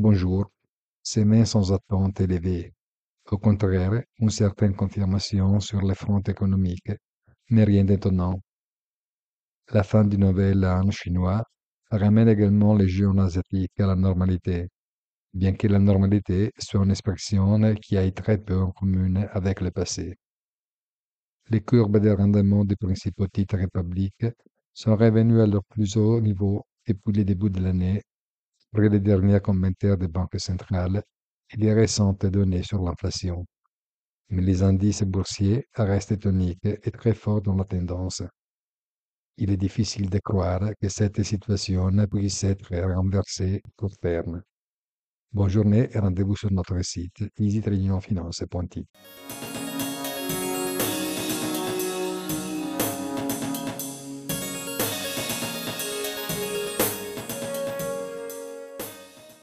Bonjour. Semaine sans attente élevée. Au contraire, une certaine confirmation sur le front économique, mais rien d'étonnant. La fin du nouvel an chinois ramène également les jeux asiatiques à la normalité, bien que la normalité soit une expression qui ait très peu en commun avec le passé. Les courbes de rendement des principaux titres publics sont revenus à leur plus haut niveau depuis le début de l'année, après les derniers commentaires des banques centrales et les récentes données sur l'inflation. Mais les indices boursiers restent toniques et très forts dans la tendance. Il est difficile de croire que cette situation puisse être renversée court terme. Bonne journée et rendez-vous sur notre site easytradingfinance.it.